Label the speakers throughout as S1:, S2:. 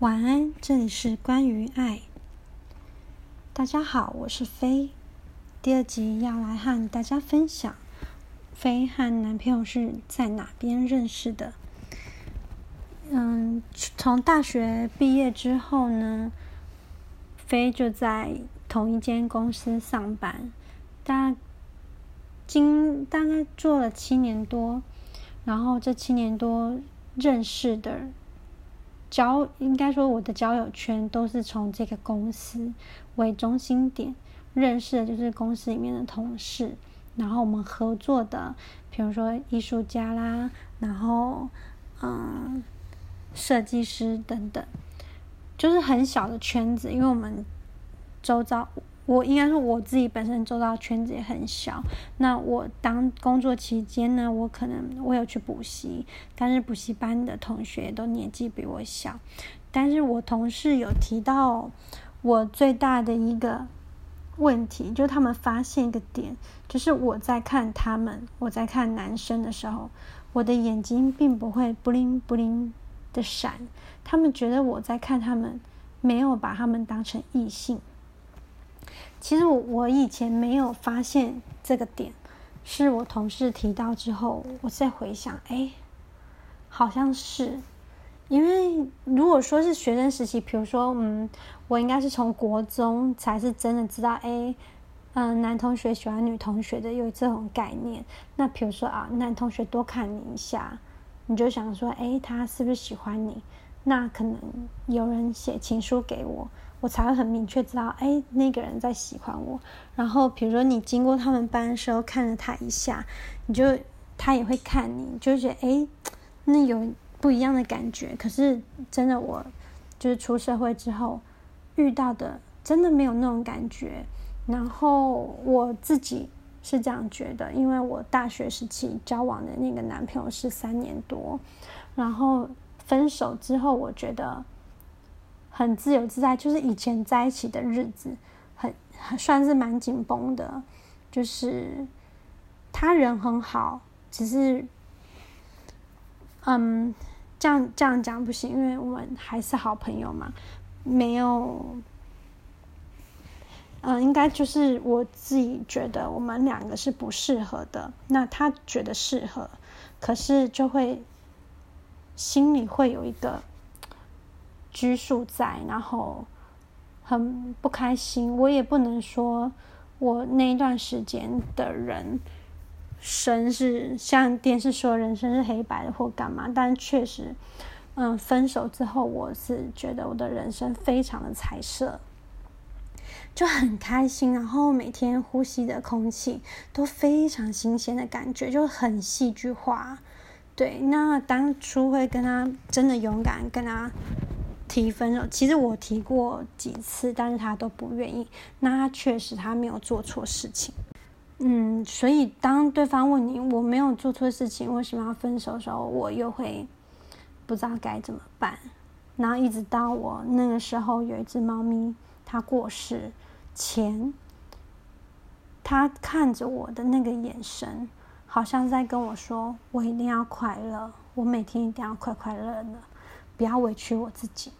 S1: 晚安，这里是关于爱。大家好，我是飞。第二集要来和大家分享，飞和男朋友是在哪边认识的。嗯，从大学毕业之后呢，飞就在同一间公司上班，大今大概做了七年多，然后这七年多认识的人。交应该说，我的交友圈都是从这个公司为中心点认识的，就是公司里面的同事，然后我们合作的，比如说艺术家啦，然后嗯，设计师等等，就是很小的圈子，因为我们周遭。我应该说我自己本身周遭圈子也很小。那我当工作期间呢，我可能我有去补习，但是补习班的同学都年纪比我小。但是我同事有提到，我最大的一个问题，就是他们发现一个点，就是我在看他们，我在看男生的时候，我的眼睛并不会不灵不灵的闪。他们觉得我在看他们，没有把他们当成异性。其实我我以前没有发现这个点，是我同事提到之后，我再回想，哎，好像是，因为如果说是学生时期，比如说，嗯，我应该是从国中才是真的知道，哎，嗯，男同学喜欢女同学的有这种概念。那比如说啊，男同学多看你一下，你就想说，哎，他是不是喜欢你？那可能有人写情书给我。我才会很明确知道，哎，那个人在喜欢我。然后，比如说你经过他们班的时候看了他一下，你就他也会看你，就觉得哎，那有不一样的感觉。可是真的，我就是出社会之后遇到的，真的没有那种感觉。然后我自己是这样觉得，因为我大学时期交往的那个男朋友是三年多，然后分手之后，我觉得。很自由自在，就是以前在一起的日子，很算是蛮紧绷的。就是他人很好，只是，嗯，这样这样讲不行，因为我们还是好朋友嘛。没有，嗯，应该就是我自己觉得我们两个是不适合的。那他觉得适合，可是就会心里会有一个。拘束在，然后很不开心。我也不能说我那一段时间的人生是像电视说人生是黑白的或干嘛，但确实，嗯，分手之后，我是觉得我的人生非常的彩色，就很开心。然后每天呼吸的空气都非常新鲜的感觉，就很戏剧化。对，那当初会跟他真的勇敢跟他。提分手，其实我提过几次，但是他都不愿意。那他确实他没有做错事情，嗯，所以当对方问你我没有做错事情，为什么要分手的时候，我又会不知道该怎么办。然后一直到我那个时候有一只猫咪，它过世前，他看着我的那个眼神，好像在跟我说：“我一定要快乐，我每天一定要快快乐乐。”不要委屈我自己。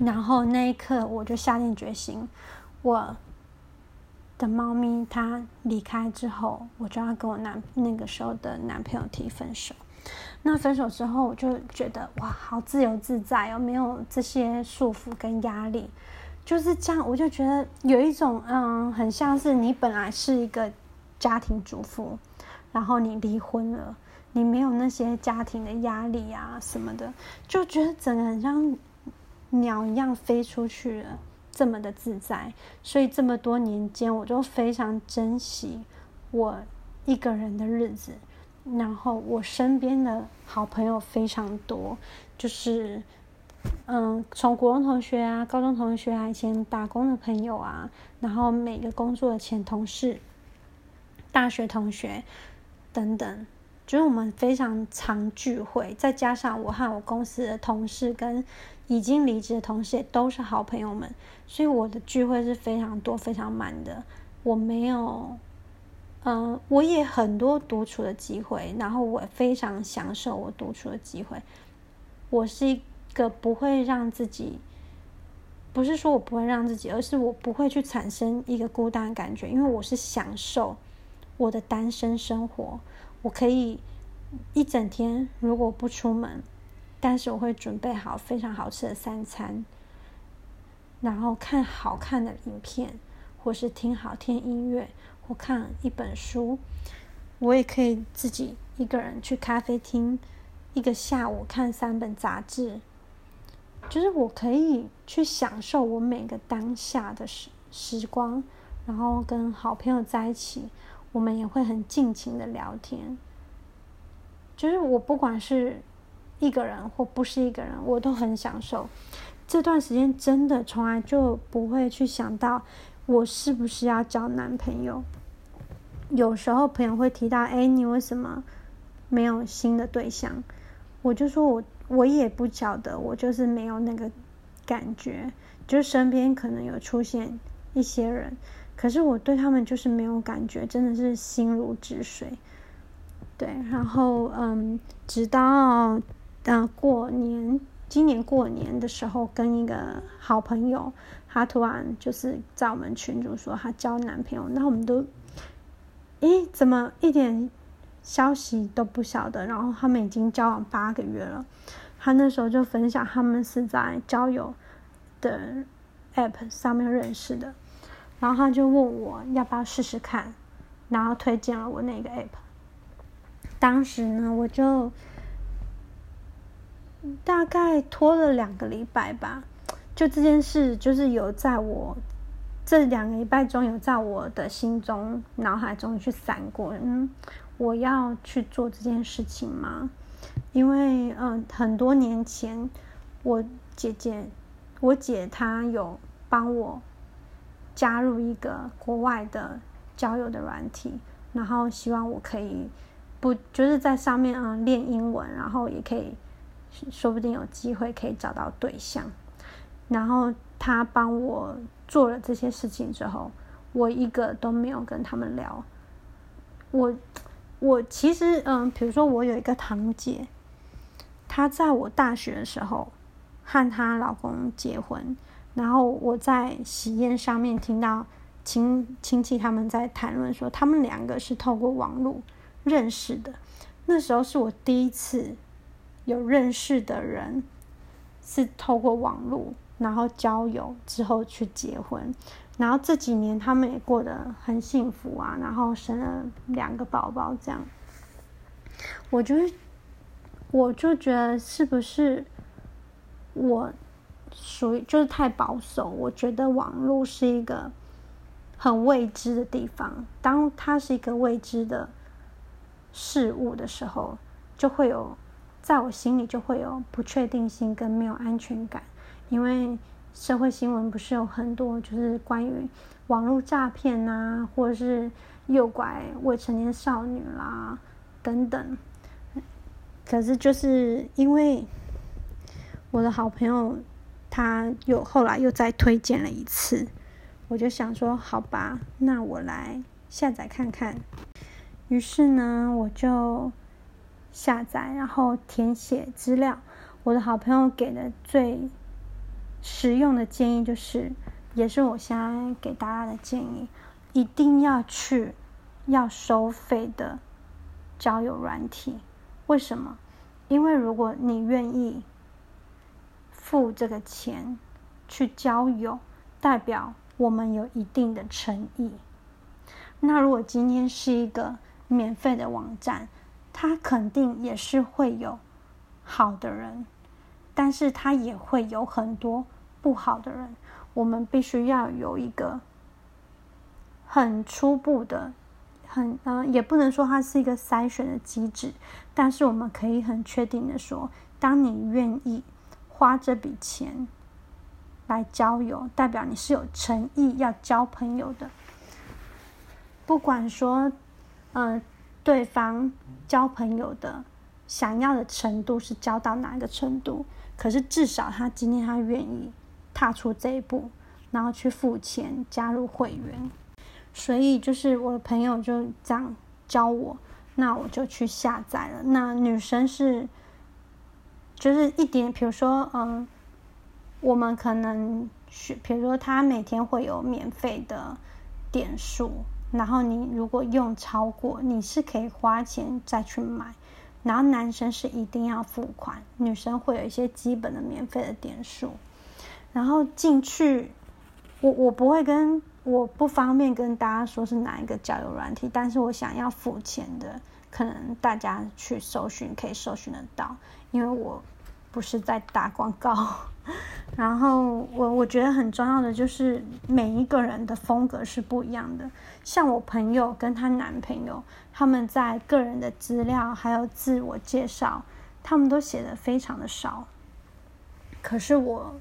S1: 然后那一刻，我就下定决心，我的猫咪它离开之后，我就要跟我男那个时候的男朋友提分手。那分手之后，我就觉得哇，好自由自在哦，没有这些束缚跟压力，就是这样。我就觉得有一种嗯，很像是你本来是一个家庭主妇，然后你离婚了。你没有那些家庭的压力啊什么的，就觉得整个很像鸟一样飞出去了，这么的自在。所以这么多年间，我就非常珍惜我一个人的日子。然后我身边的好朋友非常多，就是嗯，从国中同学啊、高中同学啊、以前打工的朋友啊，然后每个工作的前同事、大学同学等等。就是我们非常常聚会，再加上我和我公司的同事跟已经离职的同事也都是好朋友们，所以我的聚会是非常多、非常满的。我没有，嗯，我也很多独处的机会，然后我非常享受我独处的机会。我是一个不会让自己，不是说我不会让自己，而是我不会去产生一个孤单的感觉，因为我是享受我的单身生活，我可以一整天如果不出门，但是我会准备好非常好吃的三餐，然后看好看的影片，或是听好听音乐，或看一本书，我也可以自己一个人去咖啡厅。一个下午看三本杂志，就是我可以去享受我每个当下的时时光，然后跟好朋友在一起，我们也会很尽情的聊天。就是我不管是一个人或不是一个人，我都很享受这段时间。真的从来就不会去想到我是不是要交男朋友。有时候朋友会提到：“哎，你为什么没有新的对象？”我就说，我我也不晓得，我就是没有那个感觉，就是身边可能有出现一些人，可是我对他们就是没有感觉，真的是心如止水。对，然后嗯，直到嗯过年，今年过年的时候，跟一个好朋友，他突然就是在我们群主说他交男朋友，那我们都，诶，怎么一点？消息都不晓得，然后他们已经交往八个月了。他那时候就分享，他们是在交友的 app 上面认识的，然后他就问我要不要试试看，然后推荐了我那个 app。当时呢，我就大概拖了两个礼拜吧，就这件事就是有在我这两个礼拜中有在我的心中、脑海中去闪过，嗯。我要去做这件事情吗？因为嗯，很多年前我姐姐，我姐她有帮我加入一个国外的交友的软体，然后希望我可以不就是在上面啊练英文，然后也可以说不定有机会可以找到对象。然后他帮我做了这些事情之后，我一个都没有跟他们聊，我。我其实，嗯，比如说，我有一个堂姐，她在我大学的时候和她老公结婚，然后我在喜宴上面听到亲亲戚他们在谈论说，他们两个是透过网络认识的。那时候是我第一次有认识的人是透过网络，然后交友之后去结婚。然后这几年他们也过得很幸福啊，然后生了两个宝宝，这样，我就是我就觉得是不是我属于就是太保守？我觉得网络是一个很未知的地方，当它是一个未知的事物的时候，就会有在我心里就会有不确定性跟没有安全感，因为。社会新闻不是有很多，就是关于网络诈骗呐，或者是诱拐未成年少女啦等等。可是就是因为我的好朋友，他又后来又再推荐了一次，我就想说，好吧，那我来下载看看。于是呢，我就下载，然后填写资料。我的好朋友给的最。实用的建议就是，也是我现在给大家的建议，一定要去要收费的交友软体。为什么？因为如果你愿意付这个钱去交友，代表我们有一定的诚意。那如果今天是一个免费的网站，他肯定也是会有好的人，但是他也会有很多。不好的人，我们必须要有一个很初步的、很嗯，也不能说它是一个筛选的机制，但是我们可以很确定的说，当你愿意花这笔钱来交友，代表你是有诚意要交朋友的。不管说，嗯，对方交朋友的想要的程度是交到哪一个程度，可是至少他今天他愿意。踏出这一步，然后去付钱加入会员，所以就是我的朋友就这样教我，那我就去下载了。那女生是就是一点，比如说，嗯，我们可能是，比如说他每天会有免费的点数，然后你如果用超过，你是可以花钱再去买。然后男生是一定要付款，女生会有一些基本的免费的点数。然后进去，我我不会跟，我不方便跟大家说是哪一个交友软体，但是我想要付钱的，可能大家去搜寻可以搜寻得到，因为我不是在打广告。然后我我觉得很重要的就是每一个人的风格是不一样的。像我朋友跟她男朋友，他们在个人的资料还有自我介绍，他们都写的非常的少。可是我，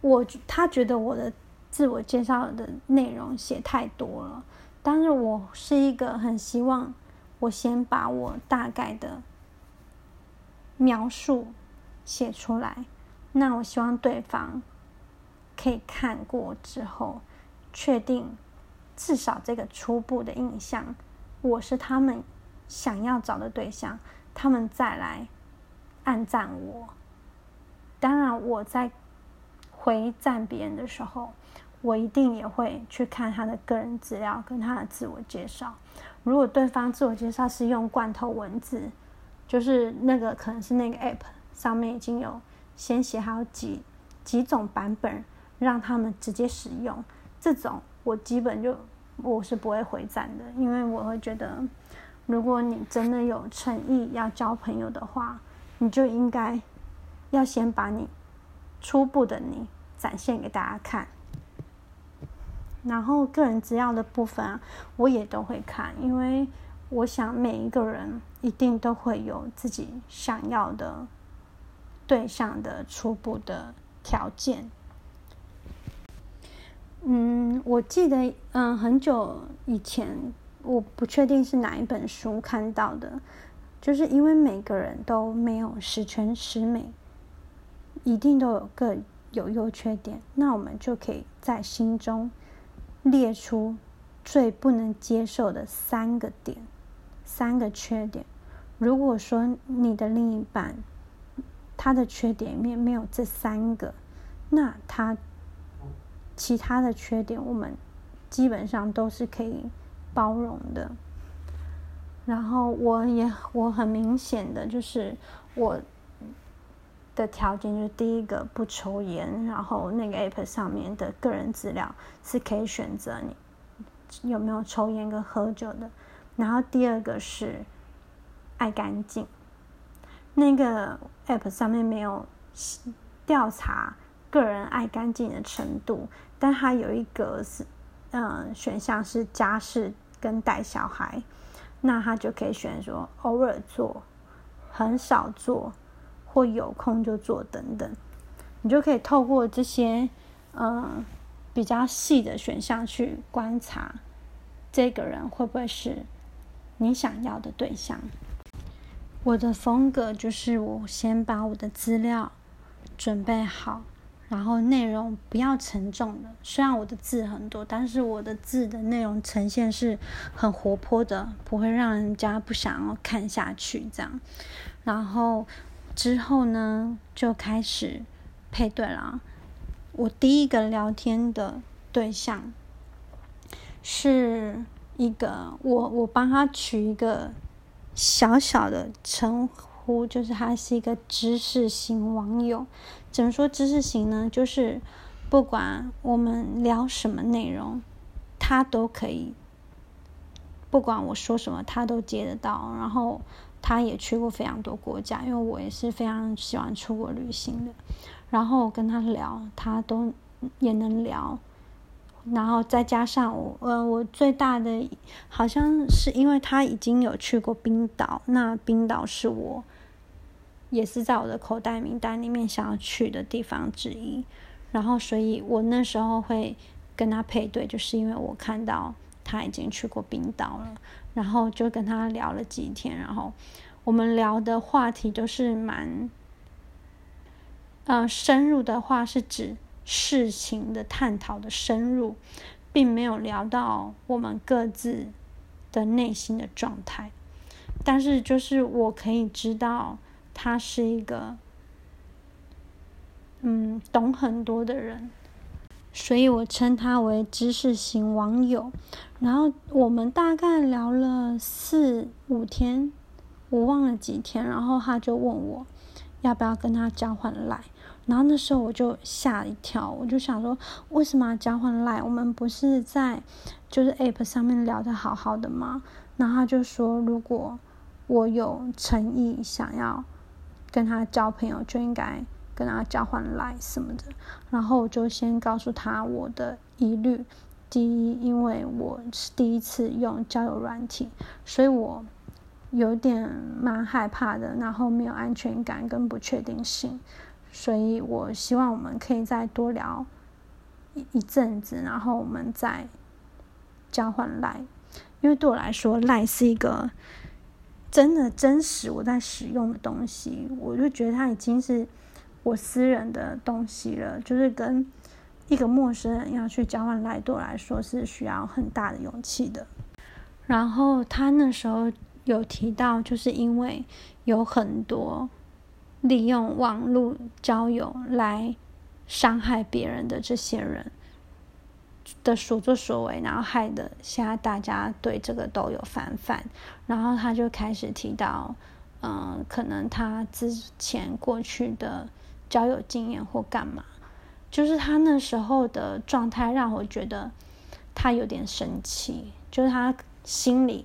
S1: 我他觉得我的自我介绍的内容写太多了。但是我是一个很希望我先把我大概的描述写出来。那我希望对方可以看过之后，确定至少这个初步的印象，我是他们想要找的对象，他们再来暗赞我。当然，我在回赞别人的时候，我一定也会去看他的个人资料跟他的自我介绍。如果对方自我介绍是用罐头文字，就是那个可能是那个 app 上面已经有。先写好几几种版本，让他们直接使用。这种我基本就我是不会回赞的，因为我会觉得，如果你真的有诚意要交朋友的话，你就应该要先把你初步的你展现给大家看。然后个人资料的部分啊，我也都会看，因为我想每一个人一定都会有自己想要的。对象的初步的条件，嗯，我记得，嗯，很久以前，我不确定是哪一本书看到的，就是因为每个人都没有十全十美，一定都有各有优缺点，那我们就可以在心中列出最不能接受的三个点，三个缺点。如果说你的另一半，他的缺点面没有这三个，那他其他的缺点我们基本上都是可以包容的。然后我也我很明显的就是我的条件就是第一个不抽烟，然后那个 app 上面的个人资料是可以选择你有没有抽烟跟喝酒的。然后第二个是爱干净。那个 app 上面没有调查个人爱干净的程度，但它有一个是，嗯，选项是家事跟带小孩，那他就可以选说偶尔做、很少做或有空就做等等，你就可以透过这些嗯比较细的选项去观察这个人会不会是你想要的对象。我的风格就是我先把我的资料准备好，然后内容不要沉重的。虽然我的字很多，但是我的字的内容呈现是很活泼的，不会让人家不想要看下去这样。然后之后呢，就开始配对了。我第一个聊天的对象是一个，我我帮他取一个。小小的称呼就是他是一个知识型网友。怎么说知识型呢？就是不管我们聊什么内容，他都可以，不管我说什么，他都接得到。然后他也去过非常多国家，因为我也是非常喜欢出国旅行的。然后跟他聊，他都也能聊。然后再加上我，呃，我最大的好像是因为他已经有去过冰岛，那冰岛是我也是在我的口袋名单里面想要去的地方之一。然后，所以我那时候会跟他配对，就是因为我看到他已经去过冰岛了，然后就跟他聊了几天。然后我们聊的话题都是蛮，呃，深入的话是指。事情的探讨的深入，并没有聊到我们各自的内心的状态，但是就是我可以知道他是一个嗯懂很多的人，所以我称他为知识型网友。然后我们大概聊了四五天，我忘了几天，然后他就问我要不要跟他交换来。然后那时候我就吓一跳，我就想说，为什么交换赖？我们不是在就是 App 上面聊的好好的吗？然后他就说，如果我有诚意想要跟他交朋友，就应该跟他交换赖什么的。然后我就先告诉他我的疑虑：第一，因为我是第一次用交友软体，所以我有点蛮害怕的，然后没有安全感跟不确定性。所以我希望我们可以再多聊一一阵子，然后我们再交换赖，因为对我来说，赖是一个真的真实我在使用的东西，我就觉得它已经是我私人的东西了，就是跟一个陌生人要去交换赖，对我来说是需要很大的勇气的。然后他那时候有提到，就是因为有很多。利用网络交友来伤害别人的这些人的所作所为，然后害得现在大家对这个都有反反。然后他就开始提到，嗯，可能他之前过去的交友经验或干嘛，就是他那时候的状态让我觉得他有点生气，就是他心里。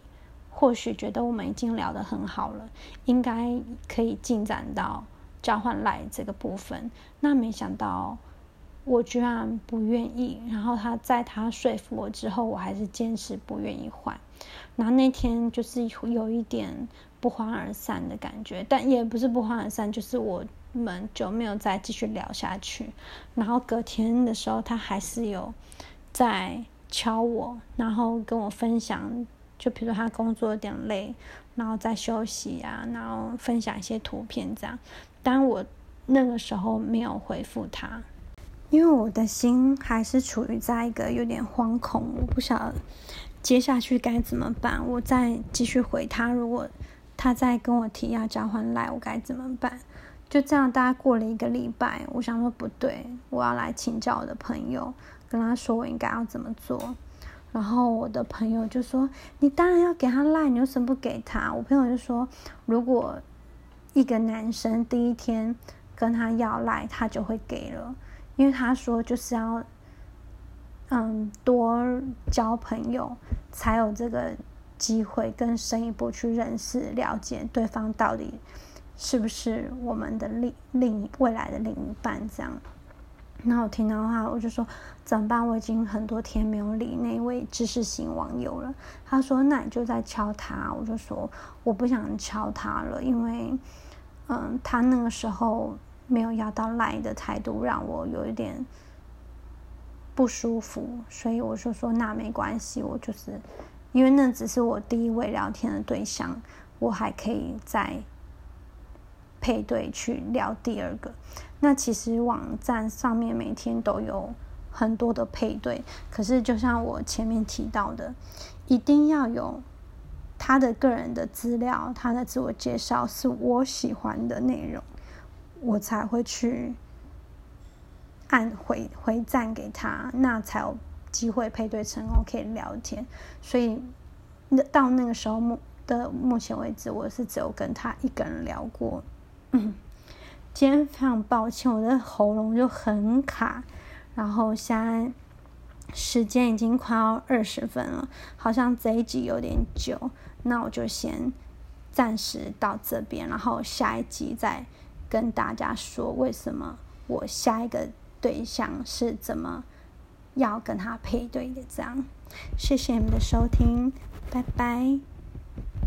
S1: 或许觉得我们已经聊得很好了，应该可以进展到交换赖这个部分。那没想到我居然不愿意，然后他在他说服我之后，我还是坚持不愿意换。然后那天就是有一点不欢而散的感觉，但也不是不欢而散，就是我们就没有再继续聊下去。然后隔天的时候，他还是有在敲我，然后跟我分享。就比如说他工作有点累，然后在休息啊，然后分享一些图片这样。但我那个时候没有回复他，因为我的心还是处于在一个有点惶恐，我不晓得接下去该怎么办。我再继续回他，如果他再跟我提要交换来，我该怎么办？就这样，大家过了一个礼拜，我想说不对，我要来请教我的朋友，跟他说我应该要怎么做。然后我的朋友就说：“你当然要给他赖，你为什么不给他？”我朋友就说：“如果一个男生第一天跟他要赖，他就会给了，因为他说就是要嗯多交朋友，才有这个机会更深一步去认识、了解对方到底是不是我们的另另一未来的另一半这样。”然后我听到的话，我就说怎么办？我已经很多天没有理那位知识型网友了。他说：“那你就在敲他。”我就说：“我不想敲他了，因为，嗯，他那个时候没有要到赖的态度，让我有一点不舒服。所以我就说那没关系，我就是因为那只是我第一位聊天的对象，我还可以再配对去聊第二个。”那其实网站上面每天都有很多的配对，可是就像我前面提到的，一定要有他的个人的资料，他的自我介绍是我喜欢的内容，我才会去按回回赞给他，那才有机会配对成功，可以聊天。所以那到那个时候目的目前为止，我是只有跟他一个人聊过。嗯。今天非常抱歉，我的喉咙就很卡，然后现在时间已经快要二十分了，好像这一集有点久，那我就先暂时到这边，然后下一集再跟大家说为什么我下一个对象是怎么要跟他配对的。这样，谢谢你们的收听，拜拜。